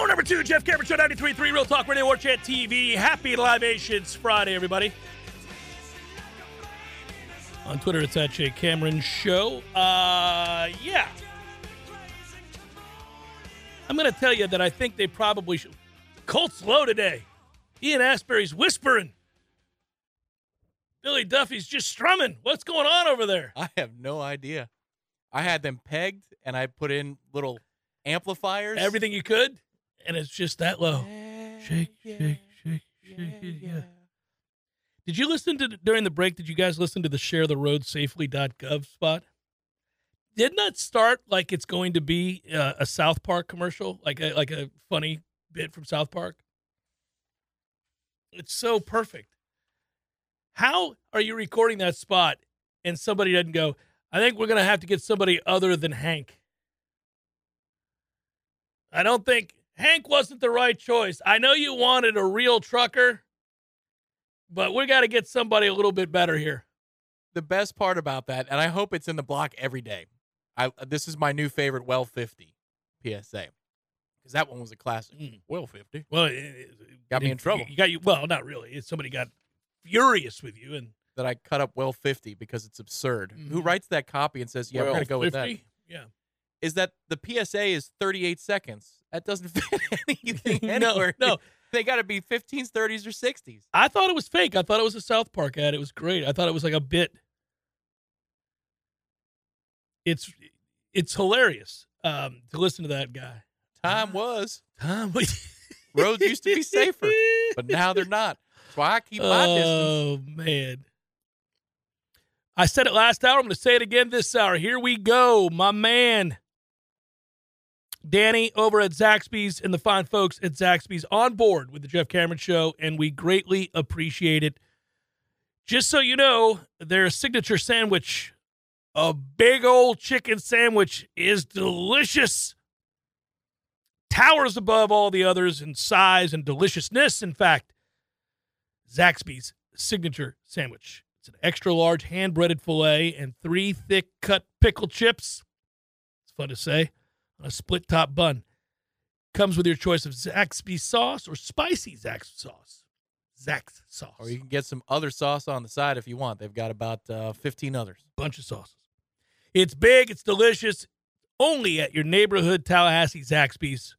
Hour number two, Jeff Cameron Show, 93.3 Real Talk Radio, War Chant TV. Happy Libations Friday, everybody. On Twitter, it's at Jay Cameron Show. Uh, yeah. I'm going to tell you that I think they probably should. Colts low today. Ian Astbury's whispering. Billy Duffy's just strumming. What's going on over there? I have no idea. I had them pegged and I put in little amplifiers. Everything you could, and it's just that low. Shake, shake, shake, shake it, yeah. Did you listen to during the break? Did you guys listen to the share the road safely.gov spot? Didn't that start like it's going to be uh, a South Park commercial, like a like a funny bit from South Park? It's so perfect. How are you recording that spot and somebody doesn't go? I think we're gonna have to get somebody other than Hank. I don't think Hank wasn't the right choice. I know you wanted a real trucker, but we got to get somebody a little bit better here. The best part about that, and I hope it's in the block every day. I this is my new favorite well 50 PSA. Because that one was a classic. Mm. Well 50. Well, it, it- Got me in trouble. You got you. Well, not really. Somebody got furious with you, and That I cut up well 50 because it's absurd. Who Mhm. writes that copy and says, "Yeah, we're going to go with that?" Yeah. Is that the PSA is 38 seconds. That doesn't fit anything No, anywhere. no. They got to be 15s, 30s, or 60s. I thought it was fake. I thought it was a South Park ad. It was great. I thought it was like a bit. It's it's hilarious um, to listen to that guy. Time was. Tom, Roads used to be safer, but now they're not. That's why I keep my distance. Oh man. I said it last hour. I'm going to say it again this hour. Here we go, my man. Danny over at Zaxby's and the fine folks at Zaxby's on board with the Jeff Cameron Show, and we greatly appreciate it. Just so you know, their signature sandwich, a big old chicken sandwich, is delicious. Towers above all the others in size and deliciousness. In fact, Zaxby's signature sandwich. It's an extra large hand breaded filet and three thick cut pickle chips. It's fun to say. A split top bun. Comes with your choice of Zaxby sauce or spicy Zax sauce. Zax sauce. Or you can get some other sauce on the side if you want. They've got about uh, 15 others. bunch of sauces. It's big, it's delicious. Only at your neighborhood Tallahassee Zaxby's.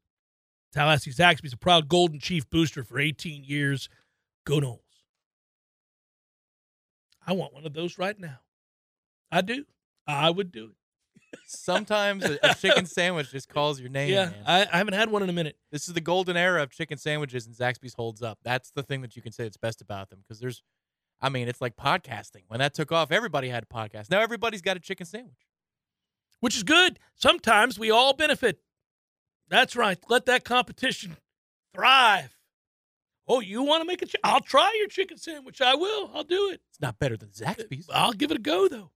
Tallahassee Zaxby's a proud Golden Chief booster for 18 years. Go Noles. I want one of those right now. I do. I would do it. Sometimes a, a chicken sandwich just calls your name. yeah. I, I haven't had one in a minute. this is the golden era of chicken sandwiches, and Zaxby's holds up. That's the thing that you can say that's best about them because there's, I mean, it's like podcasting. When that took off, everybody had a podcast. Now everybody's got a chicken sandwich. which is good. Sometimes we all benefit. That's right. Let that competition thrive. Oh, you want to make a? Chi- I'll try your chicken sandwich. I will. I'll do it. It's not better than Zaxby's. I'll give it a go though.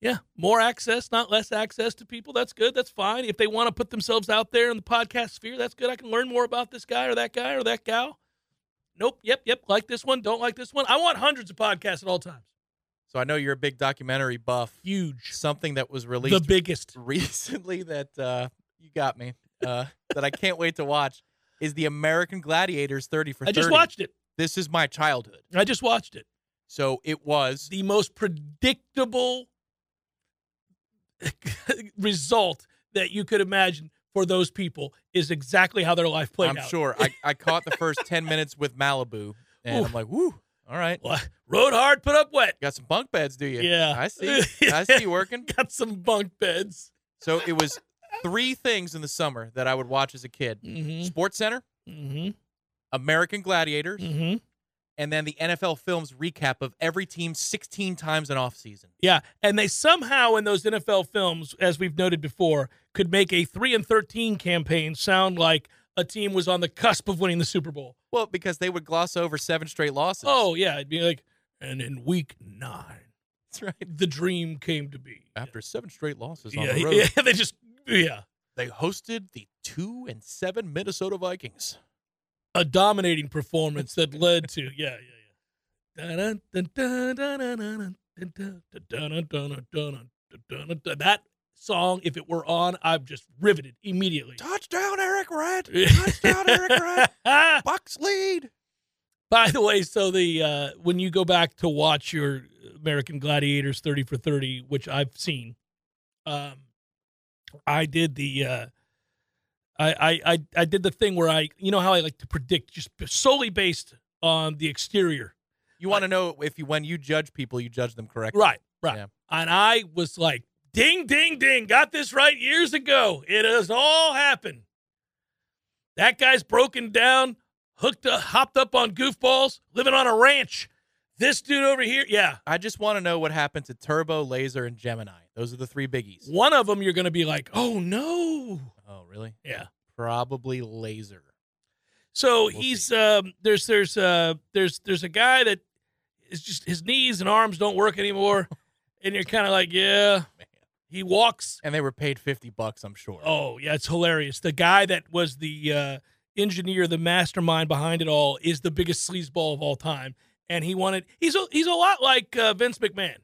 Yeah, more access, not less access to people. That's good. That's fine. If they want to put themselves out there in the podcast sphere, that's good. I can learn more about this guy or that guy or that gal. nope, yep, yep, like this one, don't like this one. I want hundreds of podcasts at all times. So I know you're a big documentary buff. Huge. Something that was released The biggest. recently that uh, you got me uh, that I can't wait to watch is the American Gladiators 30 for I just watched it. This is my childhood. I just watched it. So it was The most predictable result that you could imagine for those people is exactly how their life played out. I'm sure I, I caught the first 10 minutes with Malibu and Oof. I'm like, "Woo. All right. Well, Rode hard, put up wet. Got some bunk beds, do you? Yeah. I see. I see you working. Got some bunk beds. So it was three things in the summer that I would watch as a kid. Mm-hmm. Sports Center, Mm-hmm. American Gladiators, Mm-hmm. And then the NFL Films recap of every team 16 times an off season. Yeah, and they somehow in those NFL films, as we've noted before, could make a three and thirteen campaign sound like a team was on the cusp of winning the Super Bowl. Well, because they would gloss over seven straight losses. Oh yeah, it'd be like, and in week nine, that's right. the dream came to be. After seven straight losses on Yeah, the road, yeah, they just yeah, they hosted the two and seven Minnesota Vikings. A dominating performance that led to yeah, yeah, yeah. That song, if it were on, I'm just riveted immediately. Touchdown, Eric Red! Touchdown, Eric Red! Bucs lead. By the way, so the uh, when you go back to watch your American Gladiators 30 for 30, which I've seen, um, I did the uh, I, I I did the thing where I you know how I like to predict just solely based on the exterior. You want to know if you when you judge people, you judge them correctly. Right, right. Yeah. And I was like, ding, ding, ding, got this right years ago. It has all happened. That guy's broken down, hooked up, hopped up on goofballs, living on a ranch. This dude over here, yeah. I just want to know what happened to Turbo, Laser, and Gemini. Those are the three biggies. One of them you're going to be like, oh no. Oh, really? Yeah. Probably Laser. So We'll he's um there's there's uh there's there's a guy that is just his knees and arms don't work anymore, and you're kind of like, yeah. Man. He walks And they were paid 50 bucks, I'm sure. Oh, yeah, it's hilarious. The guy that was the uh, engineer, the mastermind behind it all, is the biggest sleazeball of all time. And he wanted, he's a, he's a lot like uh, Vince McMahon,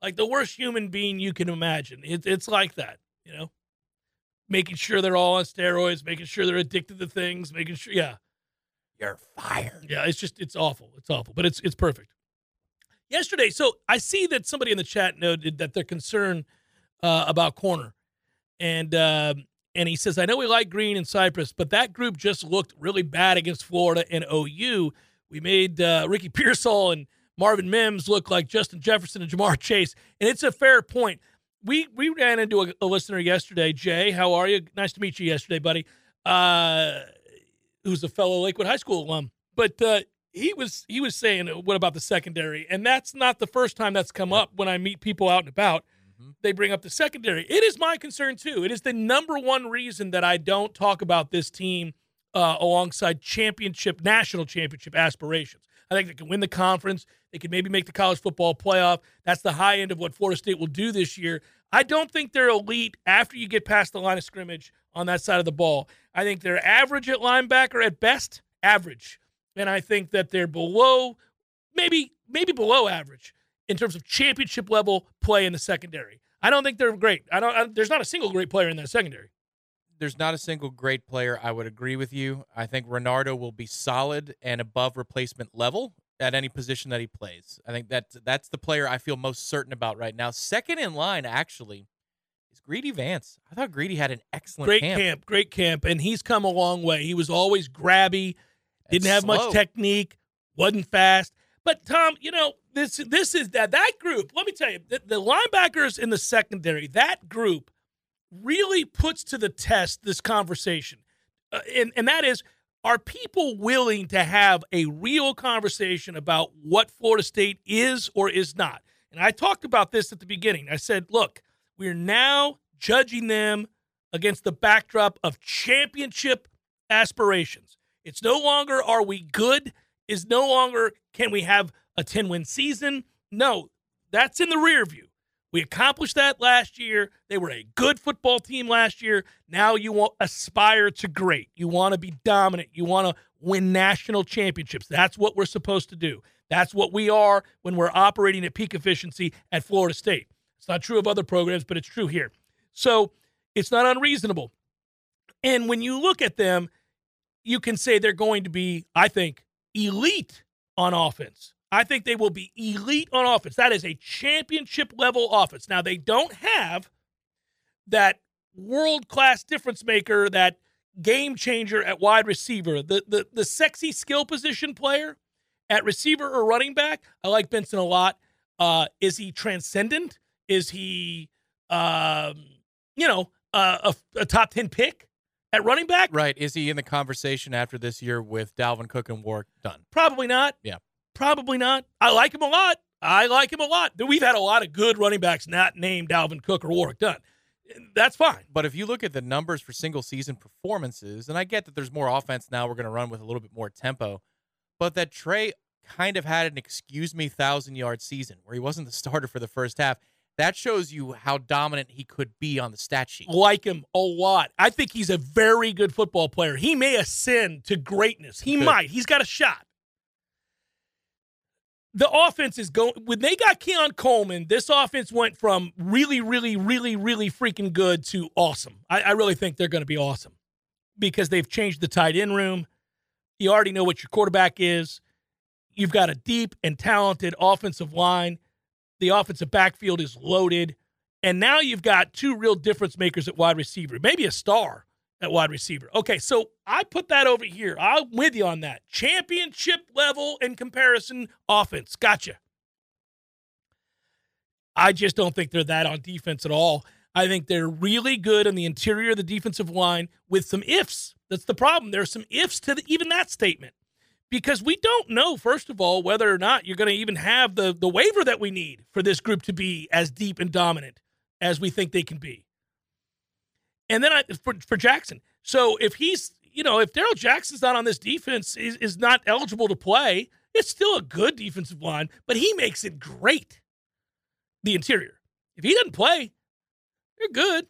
like the worst human being you can imagine. It, it's like that, you know? Making sure they're all on steroids, making sure they're addicted to things, making sure, yeah. You're fired. Yeah, it's just it's awful. It's awful, but it's it's perfect. Yesterday, so I see that somebody in the chat noted that they're concerned uh, about corner, and um, and he says, I know we like Green and Cypress, but that group just looked really bad against Florida and OU. We made uh, Ricky Pearsall and Marvin Mims look like Justin Jefferson and Ja'Marr Chase, and it's a fair point. We we ran into a, a listener yesterday, Jay. How are you? Nice to meet you yesterday, buddy. Uh, who's a fellow Lakewood High School alum, but uh, he was he was saying, "What about the secondary?" And that's not the first time that's come up when I meet people out and about. Mhm. They bring up the secondary. It is my concern too. It is the number one reason that I don't talk about this team uh, alongside championship, national championship aspirations. I think they can win the conference. They can maybe make the college football playoff. That's the high end of what Florida State will do this year. I don't think they're elite after you get past the line of scrimmage on that side of the ball. I think they're average at linebacker at best, average. And I think that they're below, maybe maybe below average in terms of championship level play in the secondary. I don't think they're great. I don't. I, there's not a single great player in that secondary. There's not a single great player. I would agree with you. I think Renardo will be solid and above replacement level at any position that he plays. I think that that's the player I feel most certain about right now. Second in line, actually, is Greedy Vance. I thought Greedy had an excellent Great camp. camp. great camp, and he's come a long way. He was always grabby, didn't have slow. much technique, wasn't fast. But Tom, you know this this is that that group. Let me tell you, the, the linebackers in the secondary, that group really puts to the test this conversation, uh, and and that is, are people willing to have a real conversation about what Florida State is or is not? And I talked about this at the beginning. I said, look, we're now judging them against the backdrop of championship aspirations. It's no longer are we good, is no longer can we have a 10 win season. No, that's in the rear view. We accomplished that last year. They were a good football team last year. Now you aspire to great. You want to be dominant. You want to win national championships. That's what we're supposed to do. That's what we are when we're operating at peak efficiency at Florida State. It's not true of other programs, but it's true here. So it's not unreasonable. And when you look at them, you can say they're going to be, I think, elite on offense. I think they will be elite on offense. That is a championship level offense. Now, they don't have that world class difference maker, that game changer at wide receiver, the, the, the sexy skill position player at receiver or running back. I like Benson a lot. Uh, is he transcendent? Is he, um, you know, uh, a, a top 10 pick? at running back? Right. Is he in the conversation after this year with Dalvin Cook and Warrick Dunn? Probably not. Yeah. Probably not. I like him a lot. I like him a lot. We've had a lot of good running backs not named Dalvin Cook or Warrick Dunn. That's fine. But if you look at the numbers for single season performances, and I get that there's more offense now, we're going to run with a little bit more tempo, but that Trey kind of had an excuse me thousand yard season where he wasn't the starter for the first half. That shows you how dominant he could be on the stat sheet. Like him a lot. I think he's a very good football player. He may ascend to greatness. He might. He's got a shot. The offense is going when they got Keon Coleman, this offense went from really, really, really, really freaking good to awesome. I, I really think they're going to be awesome because they've changed the tight end room. You already know what your quarterback is. You've got a deep and talented offensive line the offensive backfield is loaded. And now you've got two real difference makers at wide receiver, maybe a star at wide receiver. Okay, so I put that over here. I'm with you on that. Championship level in comparison offense. Gotcha. I just don't think they're that on defense at all. I think they're really good on the interior of the defensive line with some ifs. That's the problem. There are some ifs to the, even that statement because we don't know, first of all, whether or not you're going to even have the, the waiver that we need for this group to be as deep and dominant as we think they can be. And then I, for, for Jackson. So if he's, you know, if Darrell Jackson's not on this defense, is, is not eligible to play, it's still a good defensive line, but he makes it great. The interior. If he doesn't play, they're good.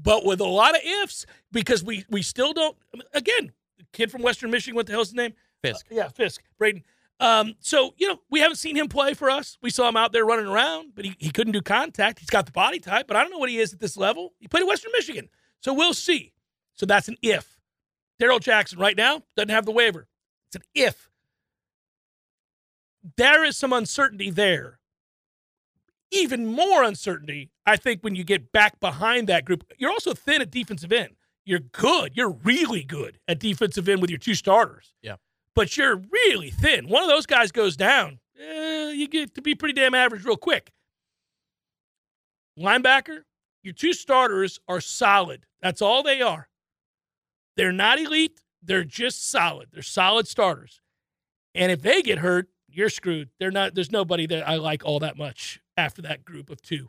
But with a lot of ifs, because we we still don't again, kid from Western Michigan, what the hell's his name? Fisk. Uh, yeah, Fisk. Braden. Um, so, you know, we haven't seen him play for us. We saw him out there running around, but he, he couldn't do contact. He's got the body type, but I don't know what he is at this level. He played at Western Michigan. So we'll see. So that's an if. Darrell Jackson right now doesn't have the waiver. It's an if. There is some uncertainty there. Even more uncertainty, I think, when you get back behind that group. You're also thin at defensive end. You're good. You're really good at defensive end with your two starters. Yeah but you're really thin. One of those guys goes down, eh, you get to be pretty damn average real quick. Linebacker, your two starters are solid. That's all they are. They're not elite, they're just solid. They're solid starters. And if they get hurt, you're screwed. They're not there's nobody that I like all that much after that group of two.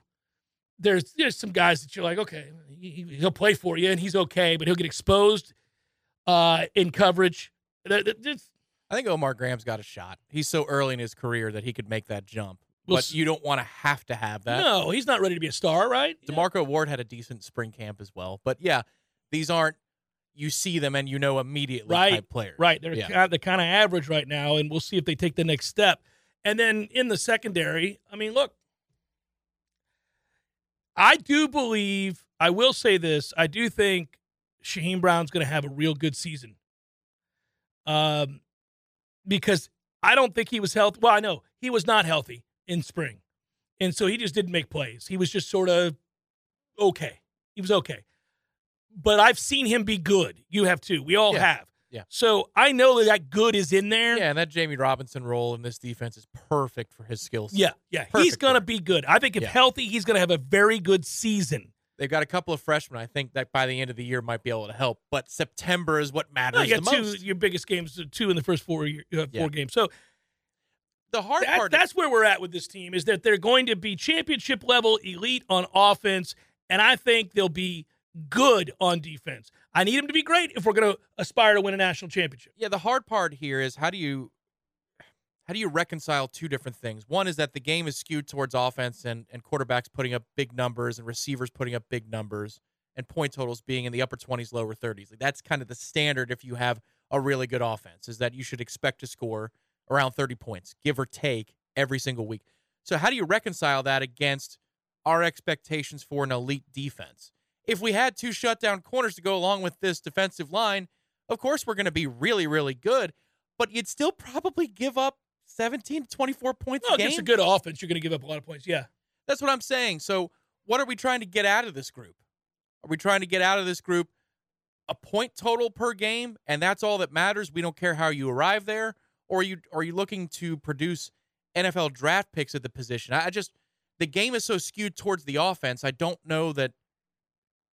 There's there's some guys that you're like, okay, he, will play for you and he's okay, but he'll get exposed uh, in coverage. I think Omar Graham's got a shot. He's so early in his career that he could make that jump. Well, but you don't want to have to have that. No, he's not ready to be a star, right? DeMarco yeah. Ward had a decent spring camp as well. But yeah, these aren't you see them and you know immediately right, type players. Right. They're, yeah. kind of, they're kind of average right now, and we'll see if they take the next step. And then in the secondary, I mean, look, I do believe, I will say this, I do think Shyheim Brown's going to have a real good season. Um, because I don't think he was healthy. Well, I know he was not healthy in spring. And so he just didn't make plays. He was just sort of okay. He was okay. But I've seen him be good. You have too. We all yeah. have. Yeah. So I know that that good is in there. Yeah, and that Jammie Robinson role in this defense is perfect for his skills. Yeah, yeah. Perfect he's going to be good. I think if yeah. healthy, he's going to have a very good season. They've got a couple of freshmen. I think that by the end of the year might be able to help. But September is what matters. No, you got two most. your biggest games, two in the first four uh, four yeah. games. So the hard that, part. That's where we're at with this team is that they're going to be championship level elite on offense, and I think they'll be good on defense. I need them to be great if we're going to aspire to win a national championship. Yeah, the hard part here is how do you how do you reconcile two different things? One is that the game is skewed towards offense and, and quarterbacks putting up big numbers and receivers putting up big numbers and point totals being in the upper 20s, lower 30s. Like that's kind of the standard if you have a really good offense, is that you should expect to score around 30 points, give or take, every single week. So how do you reconcile that against our expectations for an elite defense? If we had two shutdown corners to go along with this defensive line, of course we're going to be really, really good, but you'd still probably give up 17 to 24 points No, a game. a good offense, you're going to give up a lot of points. Yeah. That's what I'm saying. So, what are we trying to get out of this group? Are we trying to get out of this group a point total per game, and that's all that matters? We don't care how you arrive there, or are you are you looking to produce NFL draft picks at the position? I I just the game is so skewed towards the offense. I don't know that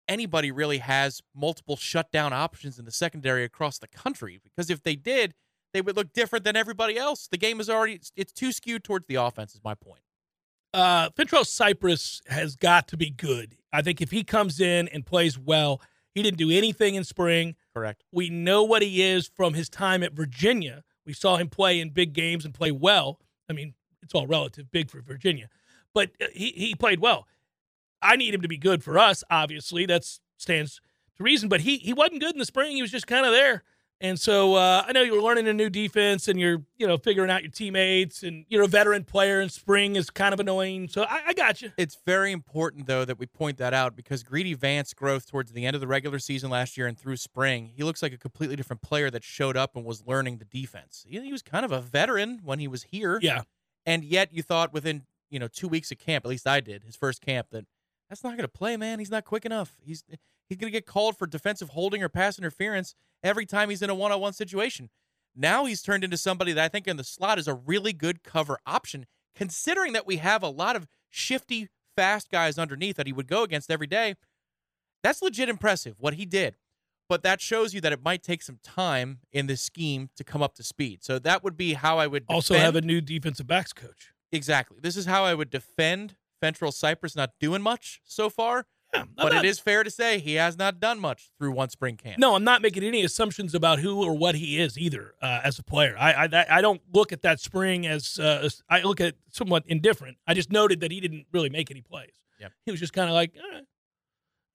anybody really has multiple shutdown options in the secondary across the country because if they did, they would look different than everybody else. The game is already it's too skewed towards the offense. Is my point. Uh, Fentrell Cypress has got to be good. I think if he comes in and plays well, he didn't do anything in spring. Correct. We know what he is from his time at Virginia. We saw him play in big games and play well. I mean, it's all relative, big for Virginia, but uh, he he played well. I need him to be good for us. Obviously, that stands to reason. But he he wasn't good in the spring. He was just kind of there. And so uh, I know you're learning a new defense and you're you know figuring out your teammates and you're a veteran player and spring is kind of annoying. So I, I got you. It's very important though that we point that out because Greedy Vance growth towards the end of the regular season last year and through spring, he looks like a completely different player that showed up and was learning the defense. He, he was kind of a veteran when he was here. Yeah. And yet you thought within, you know, 2 weeks of camp, at least I did, his first camp that that's not going to play, man. He's not quick enough. He's eh, he's going to get called for defensive holding or pass interference every time he's in a one-on-one situation. Now he's turned into somebody that I think in the slot is a really good cover option, considering that we have a lot of shifty, fast guys underneath that he would go against every day. That's legit impressive what he did. But that shows you that it might take some time in this scheme to come up to speed. So that would be how I would Also have a new defensive backs coach. exactly. This is how I would defend Fentrell Cypress not doing much so far. Yeah, But not- it is fair to say he has not done much through one spring camp. No, I'm not making any assumptions about who or what he is either uh, as a player. I, I I don't look at that spring as uh, as- I look at somewhat indifferent. I just noted that he didn't really make any plays. Yep. He was just kind of like, all right,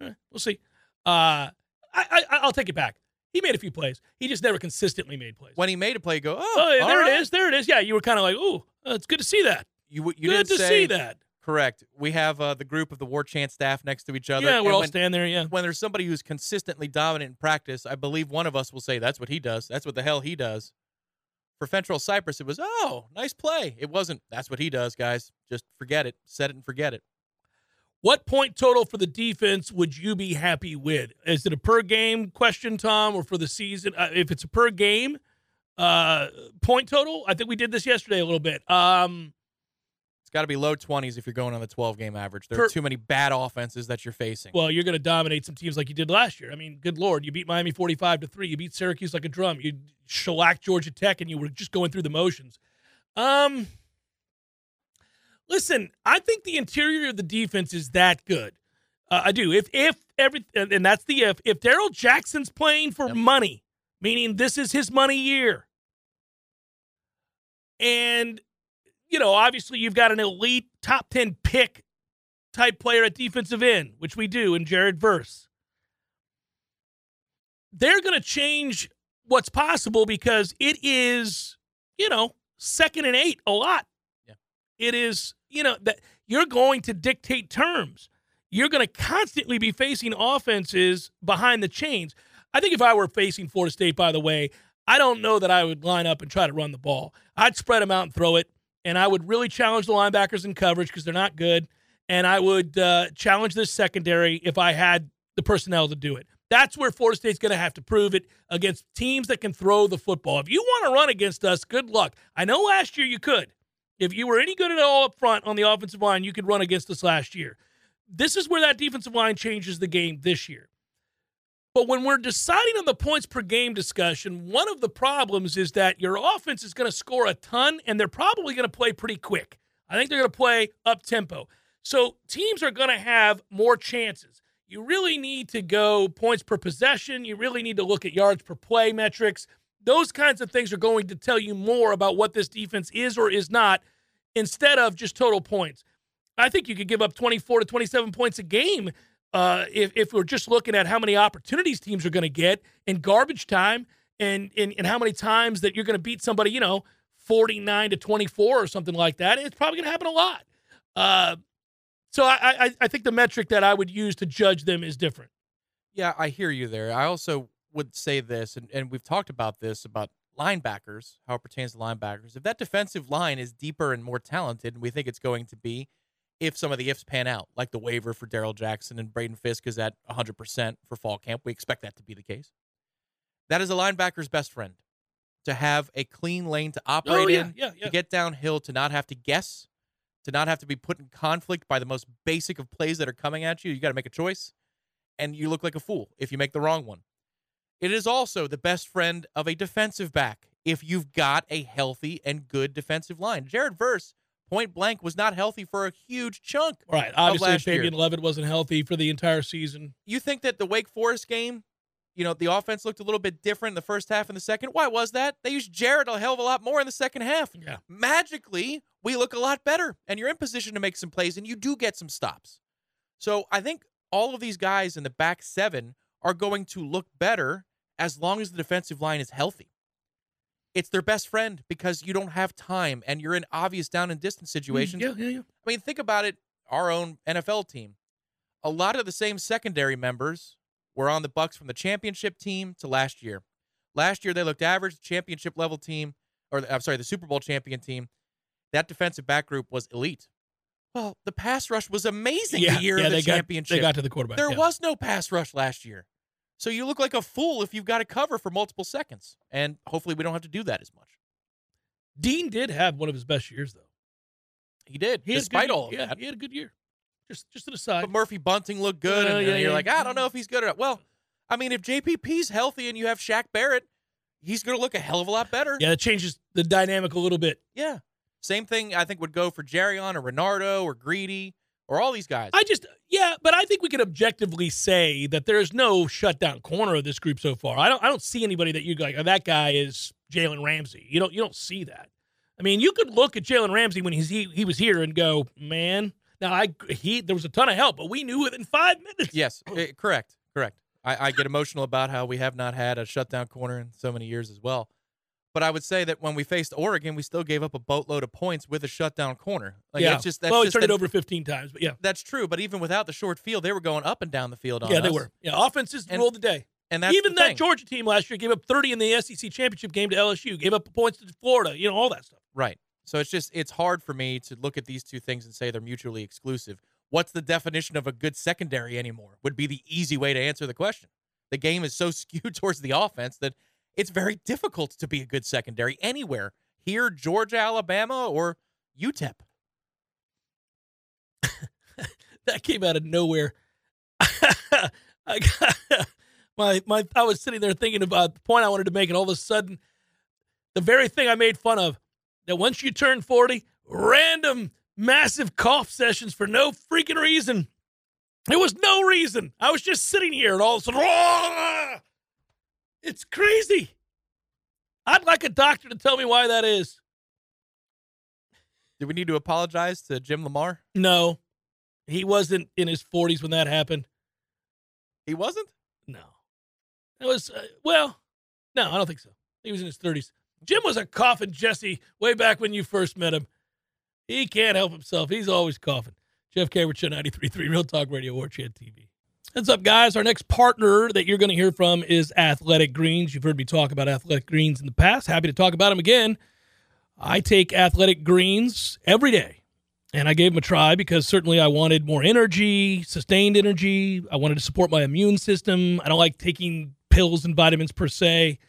all right, we'll see. Uh, I, I I'll take it back. He made a few plays. He just never consistently made plays. When he made a play, you go, oh, oh, there right." it is. There it is. Yeah, you were kind of like, oh, it's good to see that. You you good didn't to say see that. Correct. We have uh, the group of the War Chant staff next to each other. Yeah, we're and all when, standing there. Yeah. when there's somebody who's consistently dominant in practice, I believe one of us will say that's what he does. That's what the hell he does. For Fentrell Cypress, it was oh, nice play. It wasn't. That's what he does, guys. Just forget it. Set it and forget it. What point total for the defense would you be happy with? Is it a per game question, Tom, or for the season? Uh, if it's a per game uh, point total, I think we did this yesterday a little bit. Um, It's got to be low 20s if you're going on the 12 game average. There Per- are too many bad offenses that you're facing. well, you're going to dominate some teams like you did last year. I mean, good lord, you beat Miami 45 to three. You beat Syracuse like a drum. You shellacked Georgia Tech, and you were just going through the motions. Um, listen, I think the interior of the defense is that good. Uh, I do. If if every and and that's the if if Darrell Jackson's playing for Yep. money, meaning this is his money year, and you know, obviously you've got an elite top ten pick type player at defensive end, which we do in Jared Verse. They're going to change what's possible because it is, you know, second and eight a lot. Yeah. It is, you know, that you're going to dictate terms. You're going to constantly be facing offenses behind the chains. I think if I were facing Florida State, by the way, I don't know that I would line up and try to run the ball. I'd spread them out and throw it, and I would really challenge the linebackers in coverage because they're not good. And I would uh, challenge this secondary if I had the personnel to do it. That's where Florida State's going to have to prove it against teams that can throw the football. If you want to run against us, good luck. I know last year you could. If you were any good at all up front on the offensive line, you could run against us last year. This is where that defensive line changes the game this year. But when we're deciding on the points per game discussion, one of the problems is that your offense is going to score a ton and they're probably going to play pretty quick. I think they're going to play up tempo. So teams are going to have more chances. You really need to go points per possession. You really need to look at yards per play metrics. Those kinds of things are going to tell you more about what this defense is or is not instead of just total points. I think you could give up 24 to 27 points a game uh, if, if we're just looking at how many opportunities teams are going to get in garbage time and, and, and how many times that you're going to beat somebody, you know, 49 to 24 or something like that. It's probably going to happen a lot. Uh, so I, I, I think the metric that I would use to judge them is different. Yeah, I hear you there. I also would say this, and, and we've talked about this about linebackers, how it pertains to linebackers. If that defensive line is deeper and more talented, and we think it's going to be, if some of the ifs pan out, like the waiver for Darrell Jackson and Braden Fisk is at 100% for fall camp, we expect that to be the case. That is a linebacker's best friend to have a clean lane to oh, operate Oh, yeah, in, yeah, yeah. to get downhill, to not have to guess, to not have to be put in conflict by the most basic of plays that are coming at you. You got to make a choice, and you look like a fool if you make the wrong one. It is also the best friend of a defensive back if you've got a healthy and good defensive line. Jared Verse, point blank, was not healthy for a huge chunk. Right. Obviously. Fabien Lovett wasn't healthy for the entire season. You think that the Wake Forest game, you know, the offense looked a little bit different in the first half and the second? Why was that? They used Jared a hell of a lot more in the second half. Yeah. magically we look a lot better and you're in position to make some plays and you do get some stops. So I think all of these guys in the back seven are going to look better as long as the defensive line is healthy. It's their best friend because you don't have time and you're in obvious down and distance mm, situations. Yeah, yeah, yeah. I mean, think about it. Our own NFL team, a lot of the same secondary members were on the Bucs from the championship team to last year. Last year they looked average. Championship level team, or I'm sorry, the Super Bowl champion team, that defensive back group was elite. Well, the pass rush was amazing yeah, the year yeah, of the they championship. Got, they got to the quarterback. there yeah. was no pass rush last year. So you look like a fool if you've got to cover for multiple seconds. And hopefully we don't have to do that as much. Dean did have one of his best years, though. He did, He despite good, all of yeah, that. He had a good year. Just, just an aside. But Murphy Bunting looked good, Uh, and, yeah, and you're yeah. like, I don't know if he's good or not. Well, I mean, if JPP's healthy and you have Shaq Barrett, he's going to look a hell of a lot better. Yeah, it changes the dynamic a little bit. Yeah. Same thing I think would go for Jarrian or Renardo or Greedy or all these guys. I just, yeah, but I think we could objectively say that there's no shutdown corner of this group so far. I don't, I don't see anybody that you go like, oh, that guy is Jalen Ramsey. You don't, you don't see that. I mean, you could look at Jalen Ramsey when he's he, he was here and go, man. Now I he there was a ton of help, but we knew within five minutes. yes, eh, correct, correct. I, I get emotional about how we have not had a shutdown corner in so many years as well. But I would say that when we faced Oregon, we still gave up a boatload of points with a shutdown corner. Like yeah, it's just that's well, just turned it over 15 times, but yeah, That's true, but even without the short field, they were going up and down the field on yeah, they us. were. Yeah, offenses And ruled the day. And that's Even the that thing. Georgia team last year gave up 30 in the SEC championship game to LSU, gave up points to Florida, you know, all that stuff. Right. So it's just it's hard for me to look at these two things and say they're mutually exclusive. What's the definition of a good secondary anymore? Would be the easy way to answer the question. The game is so skewed towards the offense that it's very difficult to be a good secondary anywhere. Here, Georgia, Alabama, or UTEP. that came out of nowhere. I got my my I was sitting there thinking about the point I wanted to make, and all of a sudden, the very thing I made fun of that once you turn 40, random massive cough sessions for no freaking reason. There was no reason. I was just sitting here and all of a sudden, "Rah!" It's crazy. I'd like a doctor to tell me why that is. Do we need to apologize to Jim Lamar? No, he wasn't in his 40s when that happened. He wasn't? No. It was, uh, well, no, I don't think so. He was in his 30s. Jim was a coughing Jesse way back when you first met him. He can't help himself. He's always coughing. Jeff Show 93.3 Real Talk Radio, War Chant TV. What's up, guys? Our next partner that you're going to hear from is Athletic Greens. You've heard me talk about Athletic Greens in the past. Happy to talk about them again. I take Athletic Greens every day, and I gave them a try because certainly I wanted more energy, sustained energy. I wanted to support my immune system. I don't like taking pills and vitamins per se,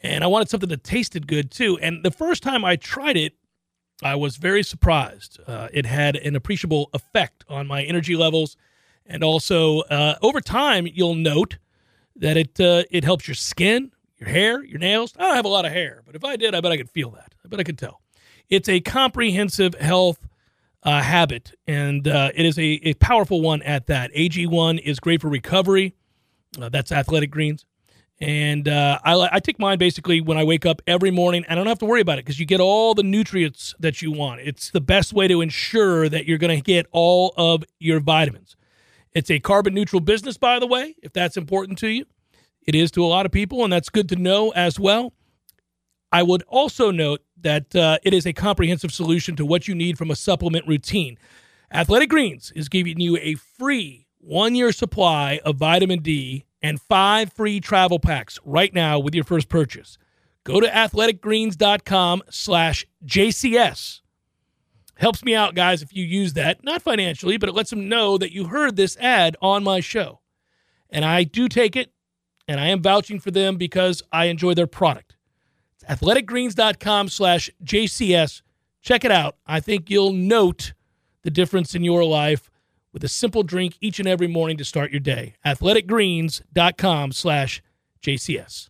and I wanted something that tasted good too. And the first time I tried it, I was very surprised. Uh, it had an appreciable effect on my energy levels, and also uh, over time, you'll note that it uh, it helps your skin, your hair, your nails. I don't have a lot of hair, but if I did, I bet I could feel that. I bet I could tell. It's a comprehensive health uh, habit, and uh, it is a, a powerful one at that. AG1 is great for recovery. Uh, that's Athletic Greens. And uh, I, I take mine basically when I wake up every morning. I don't have to worry about it because you get all the nutrients that you want. It's the best way to ensure that you're going to get all of your vitamins. It's a carbon neutral business, by the way, if that's important to you. It is to a lot of people, and that's good to know as well. I would also note that uh, it is a comprehensive solution to what you need from a supplement routine. Athletic Greens is giving you a free one year supply of vitamin D and five free travel packs right now with your first purchase. Go to athleticgreens.com slash JCS. Helps me out, guys, if you use that. Not financially, but it lets them know that you heard this ad on my show. And I do take it, and I am vouching for them because I enjoy their product. It's athleticgreens.com slash JCS. Check it out. I think you'll note the difference in your life with a simple drink each and every morning to start your day. Athleticgreens.com slash JCS.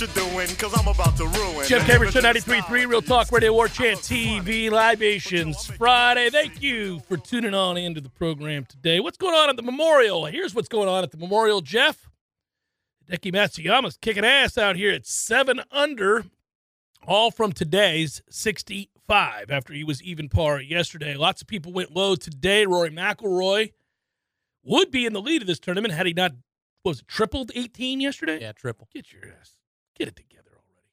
what you're doing, because I'm about to ruin. Jeff Cameron, Show 93.3, Real Talk Radio, War Chant oh, TV, Libations Friday. Thank you for tuning on into the program today. What's going on at the Memorial? Here's what's going on at the Memorial, Jeff. Hideki Matsuyama's kicking ass out here at 7 under, all from today's 65 after he was even par yesterday. Lots of people went low today. Rory McIlroy would be in the lead of this tournament had he not what was it tripled 18 yesterday? Yeah, triple. Get your ass, get it together already.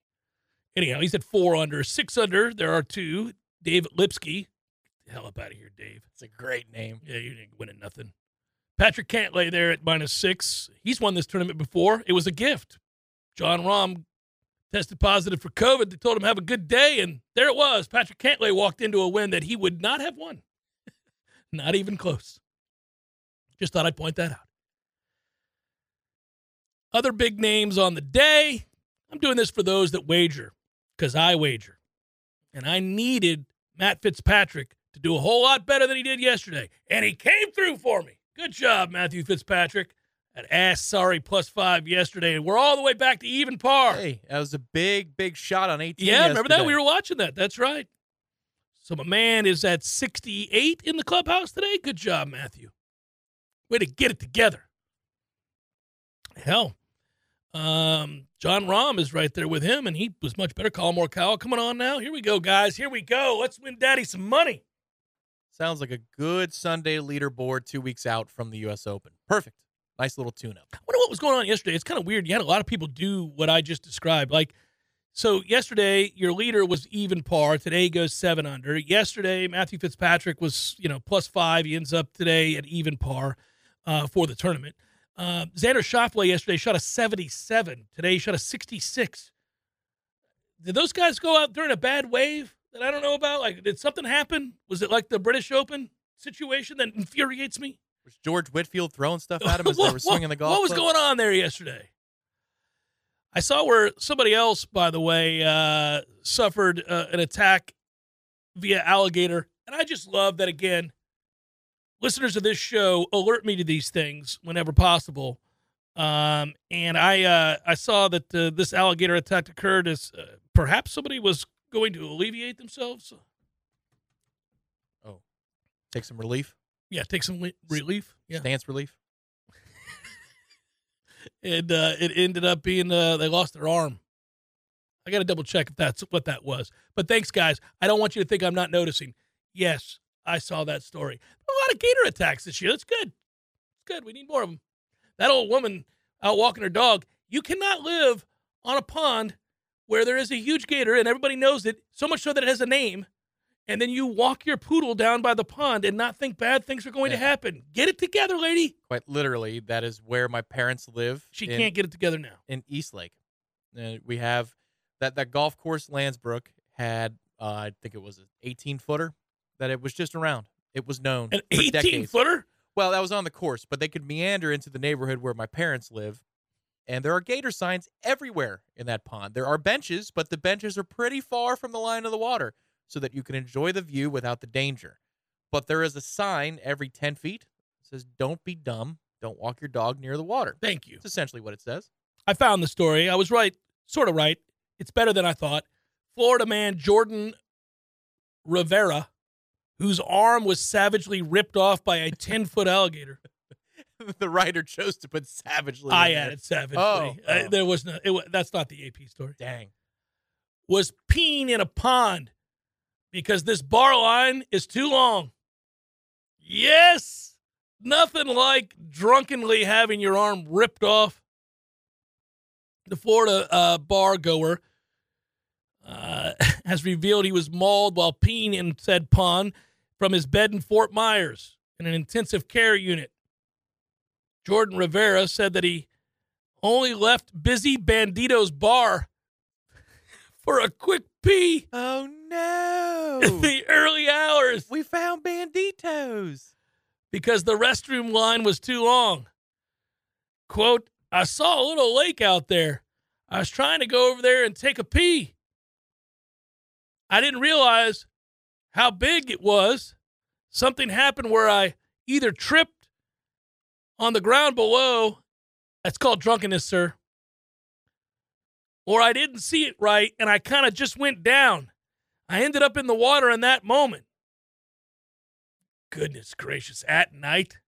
Anyhow, he's at four under, six under. There are two. Dave Lipsky, get the hell up out of here, Dave. It's a great name. Yeah, you didn't win nothing. Patrick Cantlay there at minus six. He's won this tournament before. It was a gift. Jon Rahm tested positive for COVID. They told him have a good day, and there it was. Patrick Cantlay walked into a win that he would not have won. not even close. Just thought I'd point that out. Other big names on the day. I'm doing this for those that wager because I wager. And I needed Matt Fitzpatrick to do a whole lot better than he did yesterday. And he came through for me. Good job, Matthew Fitzpatrick. At ass sorry plus five yesterday. And we're all the way back to even par. Hey, that was a big, big shot on 18. Yeah, yesterday. remember that? We were watching that. That's right. So my man is at 68 in the clubhouse today. Good job, Matthew. Way to get it together. Hell, um, Jon Rahm is right there with him, and he was much better. Collin Morikawa coming on now. Here we go, guys. Here we go. Let's win Daddy some money. Sounds like a good Sunday leaderboard two weeks out from the U.S. Open. Perfect. Nice little tune-up. I wonder what was going on yesterday. It's kind of weird. You had a lot of people do what I just described. Like, so yesterday your leader was even par. Today he goes seven under. Yesterday Matthew Fitzpatrick was you know plus five. He ends up today at even par uh, for the tournament. Uh, Xander Schauffele yesterday shot a 77. Today he shot a 66. Did those guys go out during a bad wave that I don't know about? Like, did something happen? Was it like the British Open situation that infuriates me? Was George Whitfield throwing stuff at him as what, they were swinging the golf? What was club? going on there yesterday? I saw where somebody else, by the way, uh, suffered uh, an attack via alligator, and I just love that again listeners of this show alert me to these things whenever possible. Um, and I uh, I saw that uh, this alligator attack occurred as uh, perhaps somebody was going to alleviate themselves. Oh, take some relief. Yeah, take some le- relief. Yeah, Stance relief. and uh, it ended up being uh, they lost their arm. I got to double check if that's what that was. But thanks, guys. I don't want you to think I'm not noticing. Yes, I saw that story. A lot of gator attacks this year. That's good. It's good. We need more of them. That old woman out walking her dog. You cannot live on a pond where there is a huge gator and everybody knows it, so much so that it has a name. And then you walk your poodle down by the pond and not think bad things are going to happen. Get it together, lady. Quite literally, that is where my parents live. She in- can't get it together now. in East Lake. Uh, we have that that golf course Lansbrook had uh, I think it was an 18 footer that it was just around. It was known An for 18 decades. footer? Well, that was on the course, but they could meander into the neighborhood where my parents live. And there are gator signs everywhere in that pond. There are benches, but the benches are pretty far from the line of the water so that you can enjoy the view without the danger. But there is a sign every 10 feet that says, Don't be dumb. Don't walk your dog near the water. Thank you. It's essentially what it says. I found the story. I was right, sort of right. It's better than I thought. Florida man Jordan Rivera, whose arm was savagely ripped off by a 10 foot alligator. the writer chose to put savagely. I added savagely. Oh, Uh, oh. there was no, it, that's not the AP story. Dang. Was peeing in a pond because this bar line is too long. Yes, nothing like drunkenly having your arm ripped off. The Florida uh, bar goer uh, has revealed he was mauled while peeing in said pond from his bed in Fort Myers in an intensive care unit. Jordan Rivera said that he only left busy Bandito's bar for a quick pee Oh no! in the early hours we found banditos. because the restroom line was too long. Quote, I saw a little lake out there. I was trying to go over there and take a pee. I didn't realize how big it was. Something happened where I either tripped on the ground below. That's called drunkenness, sir. Or I didn't see it right and I kind of just went down. I ended up in the water in that moment. Goodness gracious, at night.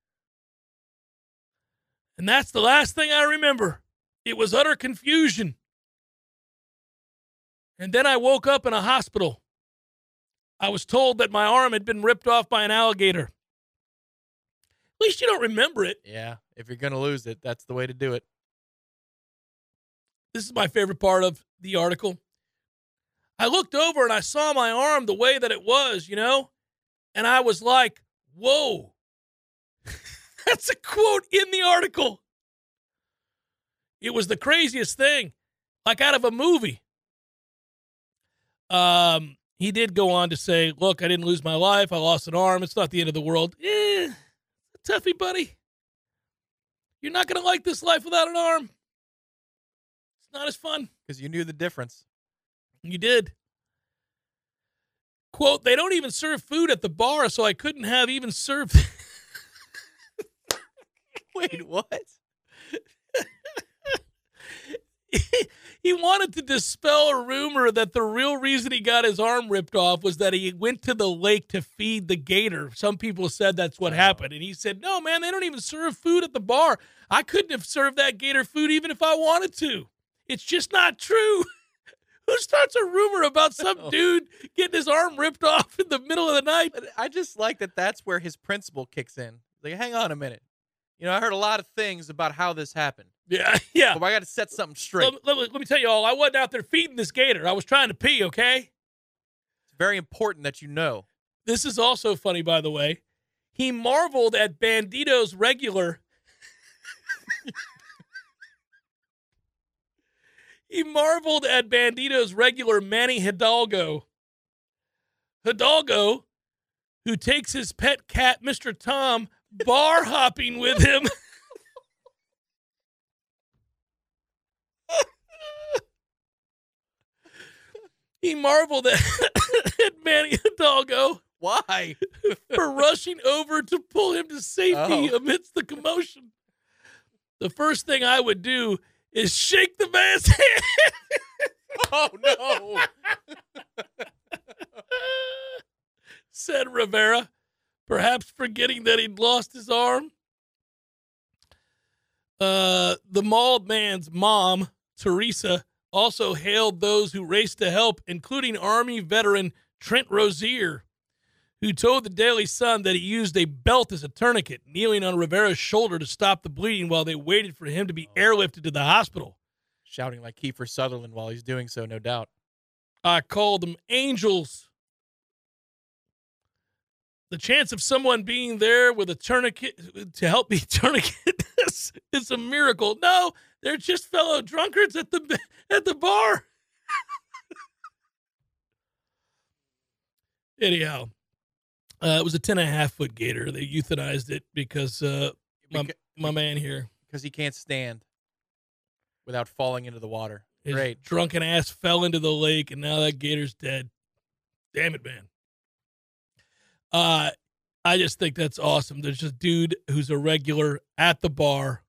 And that's the last thing I remember. It was utter confusion. And then I woke up in a hospital. I was told that my arm had been ripped off by an alligator. At least you don't remember it. Yeah, if you're gonna lose it, that's the way to do it. This is my favorite part of the article. I looked over and I saw my arm the way that it was, you know, and I was like, whoa. That's a quote in the article. It was the craziest thing, like out of a movie. Um, he did go on to say, look, I didn't lose my life. I lost an arm. It's not the end of the world. Eh, toughie, buddy. You're not going to like this life without an arm. It's not as fun. Because you knew the difference. You did. Quote, they don't even serve food at the bar, so I couldn't have even served. Wait, what? he wanted to dispel a rumor that the real reason he got his arm ripped off was that he went to the lake to feed the gator. Some people said that's what happened. And he said, No, man, they don't even serve food at the bar. I couldn't have served that gator food even if I wanted to. It's just not true. Who starts a rumor about some dude getting his arm ripped off in the middle of the night? I just like that. That's where his principle kicks in. Like, hang on a minute. You know, I heard a lot of things about how this happened, Yeah, yeah. but I got to set something straight. Let, let- let me tell you all, I wasn't out there feeding this gator. I was trying to pee, okay? It's very important that you know. This is also funny, by the way. He marveled at Bandito's regular. he marveled at Bandito's regular Manny Hidalgo. Hidalgo, who takes his pet cat, Mr. Tom, bar hopping with him. he marveled at, at Manny Hidalgo Why? for rushing over to pull him to safety Oh. amidst the commotion. The first thing I would do is shake the man's hand. oh no! said Rivera, perhaps forgetting that he'd lost his arm. Uh, the mauled man's mom, Teresa, also hailed those who raced to help, including Army veteran Trent Rozier, who told the Daily Sun that he used a belt as a tourniquet, kneeling on Rivera's shoulder to stop the bleeding while they waited for him to be airlifted to the hospital. Shouting like Kiefer Sutherland while he's doing so, no doubt. I called them angels. The chance of someone being there with a tourniquet to help me tourniquet this is a miracle. No, they're just fellow drunkards at the at the bar. Anyhow, uh, it was a 10 and a half foot gator. They euthanized it because uh, my, Beca- my man here, because he can't stand without falling into the water. his Great. drunken ass fell into the lake, and now that gator's dead. Damn it, man. Uh, I just think that's awesome. There's a dude who's a regular at the bar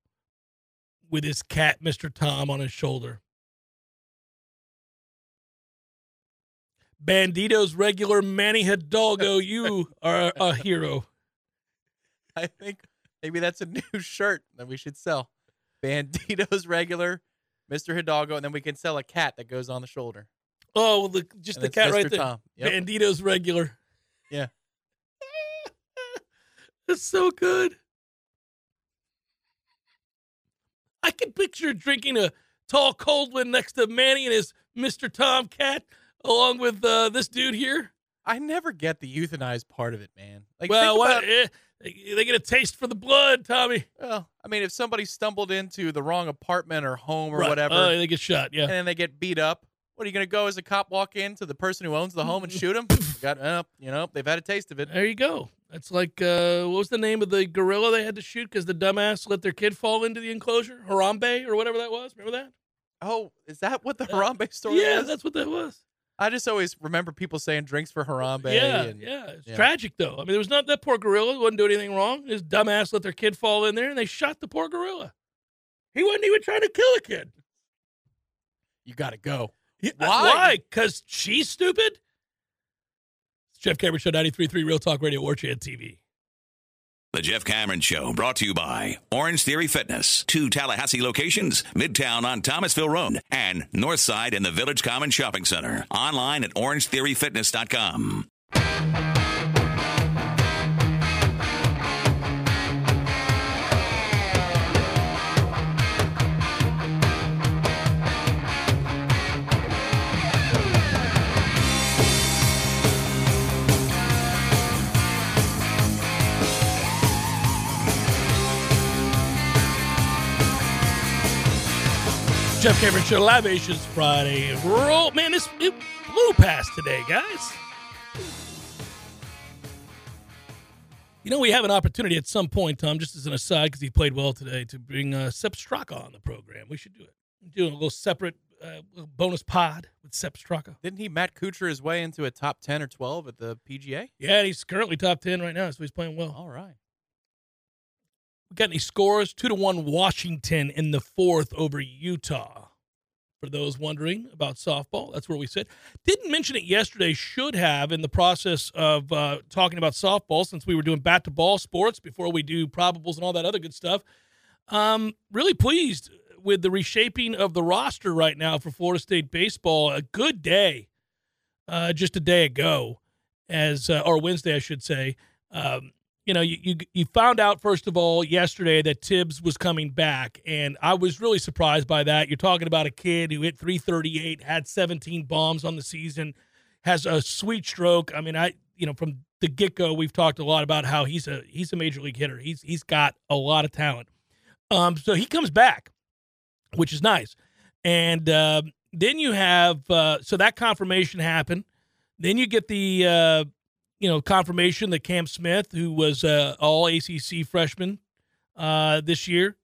with his cat, Mr. Tom, on his shoulder. Bandito's regular Manny Hidalgo, you are a hero. I think maybe that's a new shirt that we should sell. Bandito's regular, Mr. Hidalgo, and then we can sell a cat that goes on the shoulder. Oh, well, the, just And the cat Mr. right there. Tom. Yep. Bandito's regular. Yeah. It's so good. I can picture drinking a tall cold one next to Manny and his Mr. Tomcat, along with uh, this dude here. I never get the euthanized part of it, man. Like, well, what? eh, they, get a taste for the blood, Tommy. well, I mean, if somebody stumbled into the wrong apartment or home or Right. whatever, Oh, they get shot. Yeah. and then they get beat up, what are you going to go as a cop walk in to the person who owns the home and shoot him? Got, uh, you know, they've had a taste of it. There you go. That's like uh, what was the name of the gorilla they had to shoot because the dumbass let their kid fall into the enclosure, Harambe or whatever that was. Remember that? Oh, is that what the Uh, Harambe story yeah, is? that's what that was. I just always remember people saying drinks for Harambe. yeah, and, yeah. It's yeah. tragic though. I mean, there was not that poor gorilla wouldn't do anything wrong. His dumbass let their kid fall in there, and they shot the poor gorilla. He wasn't even trying to kill a kid. You got to go. Yeah, Why? Why? Because she's stupid. Jeff Cameron Show 93.3 Real Talk Radio Chad TV. The Jeff Cameron Show brought to you by Orange Theory Fitness. Two Tallahassee locations, Midtown on Thomasville Road and Northside in the Village Common Shopping Center. Online at orangetheoryfitness.com. Jeff Cameron Show Live Libations Friday. Roll, man, this it blew past today, guys. You know, we have an opportunity at some point, Tom, just as an aside, because he played well today, to bring uh, Sepp Straka on the program. We should do it. Do a little separate uh, bonus pod with Sepp Straka. Didn't he Matt Kuchar his way into a top 10 or 12 at the PGA? Yeah, he's currently top 10 right now, so he's playing well. All right. We got any scores? Two to one Washington in the fourth over Utah. For those wondering about softball, that's where we sit. Didn't mention it yesterday. Should have in the process of uh, talking about softball, since we were doing bat to ball sports before we do probables and all that other good stuff. Um, really pleased with the reshaping of the roster right now for Florida State baseball. A good day, uh, just a day ago, as uh, or Wednesday, I should say. Um, you know, you, you you found out first of all yesterday that Tibbs was coming back, and I was really surprised by that. You're talking about a kid who hit 338, had 17 bombs on the season, has a sweet stroke. I mean, I you know from the get go, we've talked a lot about how he's a he's a major league hitter. He's he's got a lot of talent. Um, so he comes back, which is nice, and uh, then you have uh, so that confirmation happened. Then you get the uh, you know, confirmation that Cam Smith, who was uh, all ACC freshman uh, this year,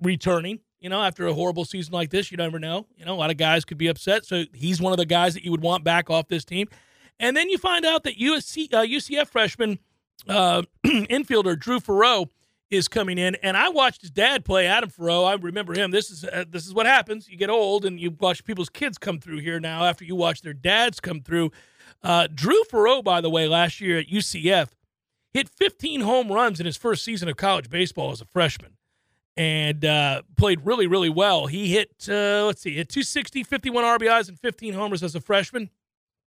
returning. You know, after a horrible season like this, you never know. You know, a lot of guys could be upset. So he's one of the guys that you would want back off this team. And then you find out that USC, uh, UCF freshman uh, infielder Drew Faurot is coming in, and I watched his dad play Adam Faurot. I remember him. This is uh, this is what happens. You get old, and you watch people's kids come through here now. After you watch their dads come through, uh, Drew Faurot, by the way, last year at UCF, hit 15 home runs in his first season of college baseball as a freshman. and uh, played really, really well. He hit, uh, let's see, hit 260, 51 RBIs, and 15 homers as a freshman.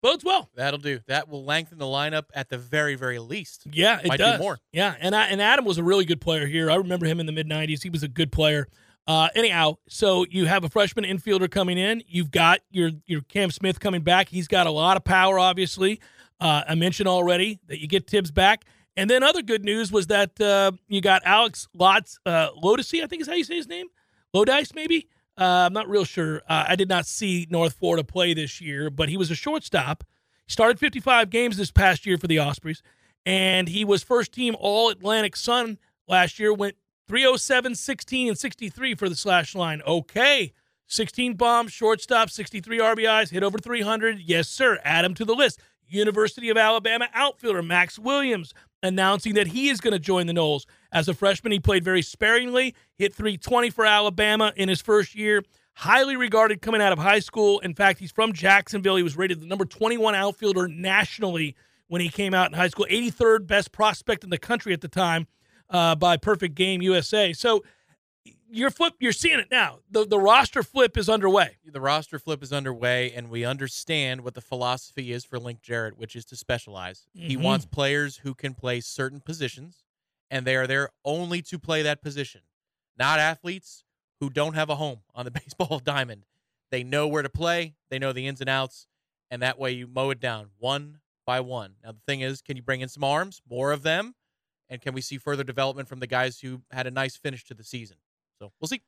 Bodes well. That'll do. That will lengthen the lineup at the very, very least. Yeah, it Might do does. more. Yeah, and I, and Adam was a really good player here. I remember him in the mid '90s. He was a good player. Uh, anyhow, so you have a freshman infielder coming in. You've got your your Cam Smith coming back. He's got a lot of power, obviously. Uh, I mentioned already that you get Tibbs back. And then other good news was that uh, you got Alex Lotz, uh, I think is how you say his name. Lodise, maybe? Uh, I'm not real sure. Uh, I did not see North Florida play this year, but he was a shortstop. He started 55 games this past year for the Ospreys, and he was first team All Atlantic Sun last year, went 307, 16, and 63 for the slash line. Okay. 16 bombs, shortstop, 63 RBIs, hit over 300. Yes, sir. Add him to the list. University of Alabama outfielder Max Williams announcing that he is going to join the Noles. As a freshman, he played very sparingly, hit 320 for Alabama in his first year. Highly regarded coming out of high school. In fact, he's from Jacksonville. He was rated the number 21 outfielder nationally when he came out in high school, 83rd best prospect in the country at the time uh, by Perfect Game USA. So you're flip, you're seeing it now. The the roster flip is underway. The roster flip is underway, and we understand what the philosophy is for Link Jarrett, which is to specialize. He Mhm. wants players who can play certain positions, and they are there only to play that position, not athletes who don't have a home on the baseball diamond. They know where to play, they know the ins and outs, and that way you mow it down one by one. Now, the thing is, can you bring in some arms, more of them? And can we see further development from the guys who had a nice finish to the season? So we'll see.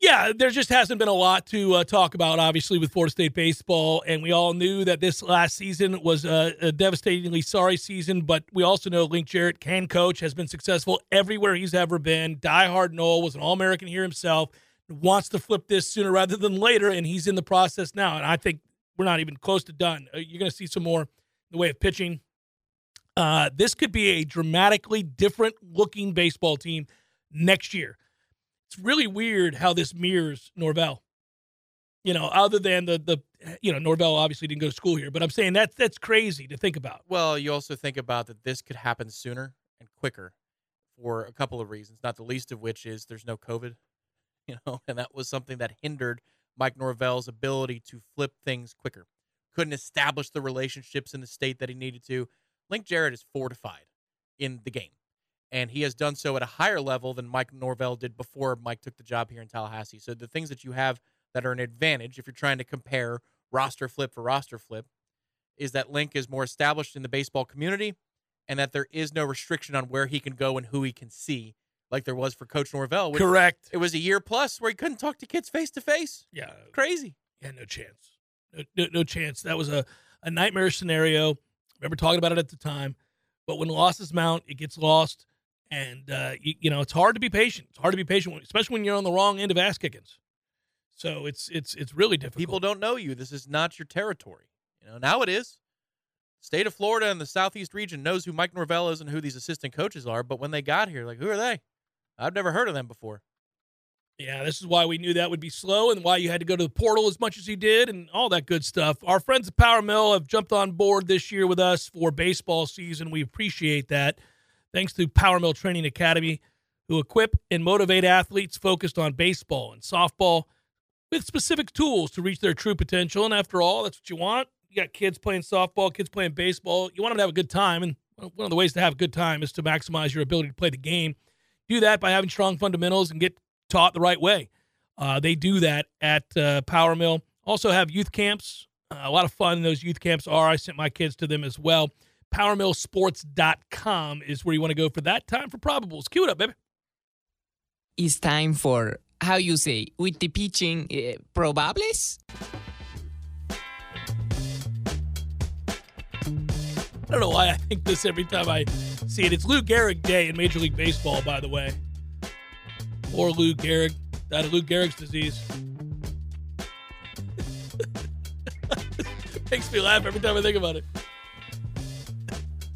Yeah, there just hasn't been a lot to uh, talk about, obviously, with Florida State baseball. And we all knew that this last season was a, a devastatingly sorry season. But we also know Link Jarrett can coach, has been successful everywhere he's ever been. Diehard Nole was an All American here himself. Wants to flip this sooner rather than later, and he's in the process now. And I think we're not even close to done. Uh, You're going to see some more in the way of pitching. Uh, this could be a dramatically different looking baseball team next year it's really weird how this mirrors Norvell. You know, other than the the you know Norvell obviously didn't go to school here, but I'm saying that's that's crazy to think about. Well, you also think about that this could happen sooner and quicker for a couple of reasons, not the least of which is there's no COVID, you know, and that was something that hindered Mike Norvell's ability to flip things quicker. Couldn't establish the relationships in the state that he needed to. Link Jarrett is fortified in the game, and he has done so at a higher level than Mike Norvell did before Mike took the job here in Tallahassee. So the things that you have that are an advantage if you're trying to compare roster flip for roster flip is that Link is more established in the baseball community and that there is no restriction on where he can go and who he can see, like there was for Coach Norvell. Which Correct. It was a year plus where he couldn't talk to kids face to face. Yeah. Crazy. Yeah. No chance. No, no, no chance. That was a a nightmare scenario. Remember talking about it at the time. But when losses mount, it gets lost, and uh, you, you know it's hard to be patient. It's hard to be patient, when, especially when you're on the wrong end of ass kickings. So it's it's it's really difficult. People don't know you. This is not your territory. You know, now it is. State of Florida and the Southeast region knows who Mike Norvell is and who these assistant coaches are, but when they got here, like, who are they? I've never heard of them before. Yeah, this is why we knew that would be slow and why you had to go to the portal as much as you did and all that good stuff. Our friends at Power Mill have jumped on board this year with us for baseball season. We appreciate that. Thanks to Power Mill Training Academy, who equip and motivate athletes focused on baseball and softball with specific tools to reach their true potential. And after all, that's what you want. You got kids playing softball, kids playing baseball. You want them to have a good time. And one of the ways to have a good time is to maximize your ability to play the game. Do that by having strong fundamentals and get taught the right way. Uh, they do that at uh, Power Mill. Also have youth camps. Uh, a lot of fun those youth camps are. I sent my kids to them as well. PowerMillSports.com is where you want to go for that. Time for probables. Cue it up, baby. It's time for how you say with the pitching uh, probables. I don't know why I think this every time I see it. It's Lou Gehrig Day in Major League Baseball, by the way. Or Lou Gehrig. Died of Lou Gehrig's disease. Makes me laugh every time I think about it.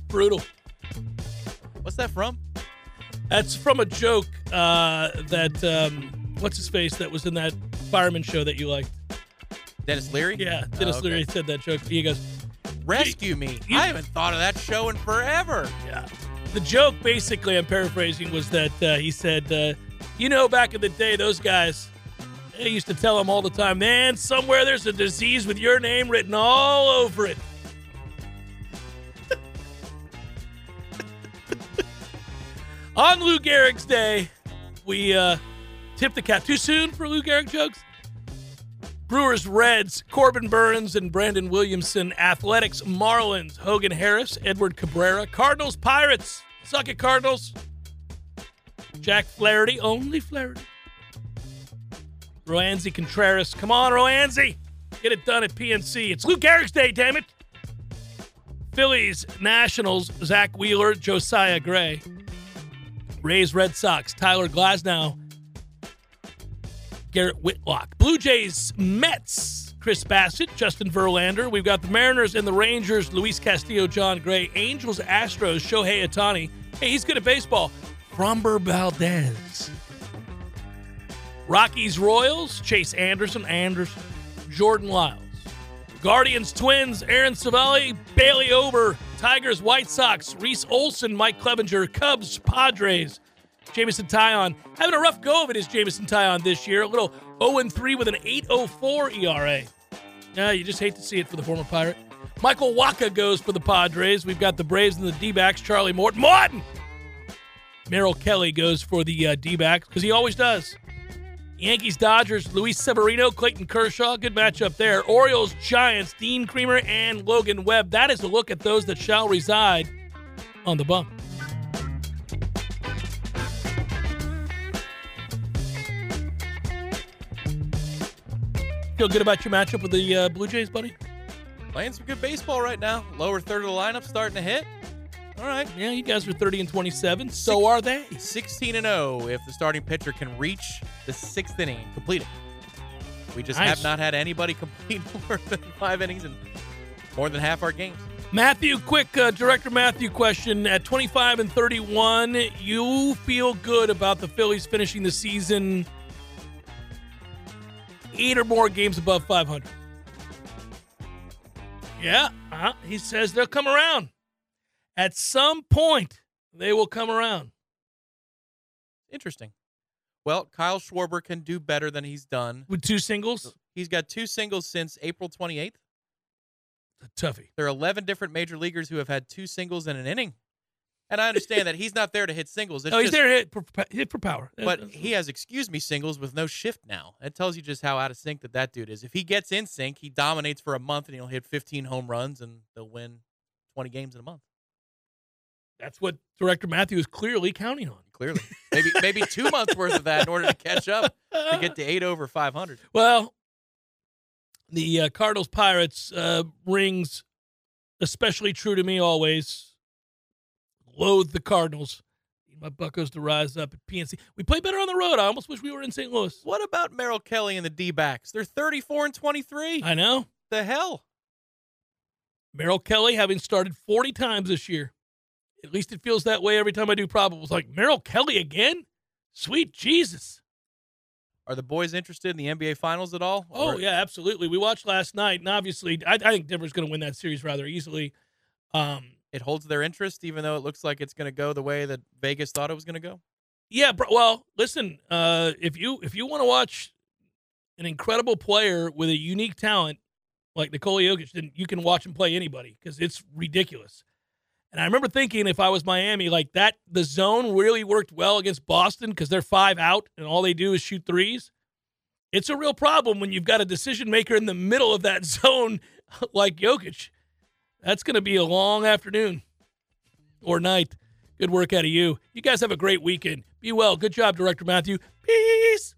Brutal. What's that from? That's from a joke uh, that um, what's his face that was in that fireman show that you liked. Denis Leary? Yeah, Denis Oh, okay. Leary said that joke. He goes, Rescue me. You- I haven't thought of that show in forever. Yeah. The joke, basically, I'm paraphrasing, was that uh, he said, uh, You know, back in the day, those guys, they used to tell them all the time, man, somewhere there's a disease with your name written all over it. On Lou Gehrig's day, we uh, tip the cap. Too soon for Lou Gehrig jokes? Brewers, Reds, Corbin Burnes and Brandon Williamson. Athletics, Marlins, Hogan Harris, Edward Cabrera. Cardinals, Pirates. Suck it, Cardinals. Jack Flaherty, only Flaherty. Roansy Contreras. Come on, Roansy. Get it done at PNC. It's Luke Gehrig's day, damn it. Phillies, Nationals, Zack Wheeler, Josiah Gray. Rays, Red Sox, Tyler Glasnow, Garrett Whitlock. Blue Jays, Mets, Chris Bassitt, Justin Verlander. We've got the Mariners and the Rangers, Luis Castillo, Jon Gray. Angels, Astros, Shohei Ohtani. Hey, he's good at baseball. Framber Valdez. Rockies, Royals, Chase Anderson, Anderson, Jordan Lyles. Guardians, Twins, Aaron Civale, Bailey Ober, Tigers, White Sox, Reese Olson, Mike Clevinger, Cubs, Padres, Jameson Taillon. Having a rough go of it is Jameson Taillon this year. A little 0 3 with an 8.04 ERA. Yeah, you just hate to see it for the former Pirate. Michael Wacha goes for the Padres. We've got the Braves and the D backs. Charlie Morton. Morton! Merrill Kelly goes for the uh, D backs because he always does. Yankees, Dodgers, Luis Severino, Clayton Kershaw. Good matchup there. Orioles, Giants, Dean Kremer, and Logan Webb. That is a look at those that shall reside on the bump. Feel good about your matchup with the uh, Blue Jays, buddy? Playing some good baseball right now. Lower third of the lineup starting to hit. All right. Yeah, you guys are 30 and 27. So are they. 16 and 0 if the starting pitcher can reach the sixth inning complete it. We just Nice. have not had anybody complete more than five innings in more than half our games. Matthew, quick uh, director Matthew question. At 25 and 31, you feel good about the Phillies finishing the season eight or more games above 500? Yeah, uh, he says they'll come around. At some point, they will come around. Interesting. Well, Kyle Schwarber can do better than he's done. With two singles, He's got two singles since April 28th. a toughie. There are 11 different major leaguers who have had two singles in an inning. And I understand that he's not there to hit singles. It's No, he's just- there to hit for, hit for power. But he has excuse me singles with no shift now. It tells you just how out of sync that that dude is. If he gets in sync, he dominates for a month and he'll hit 15 home runs and they'll win 20 games in a month. That's what director Matthew is clearly counting on. Clearly, maybe maybe two months worth of that in order to catch up to get to eight over 500. Well, the uh, Cardinals Pirates uh, rings especially true to me always. Loathe the Cardinals. Need my Buckos to rise up at PNC. We play better on the road. I almost wish we were in St. Louis. What about Merrill Kelly and the D backs? They're 34 and 23. I know. the hell? Merrill Kelly having started 40 times this year. At least it feels that way every time I do probables. Like, Merrill Kelly again? Sweet Jesus. Are the boys interested in the NBA Finals at all? Oh Or- yeah, absolutely. We watched last night, and obviously, I, I think Denver's going to win that series rather easily. Um, It holds their interest, even though it looks like it's going to go the way that Vegas thought it was going to go. yeah, bro, well, listen, uh, if you if you want to watch an incredible player with a unique talent like Nikola Jokic, then you can watch him play anybody because it's ridiculous. And I remember thinking, if I was Miami, like that, the zone really worked well against Boston because they're five out and all they do is shoot threes. It's a real problem when you've got a decision maker in the middle of that zone like Jokic. That's going to be a long afternoon or night. Good work out of you. You guys have a great weekend. Be well. Good job, Director Matthew. Peace.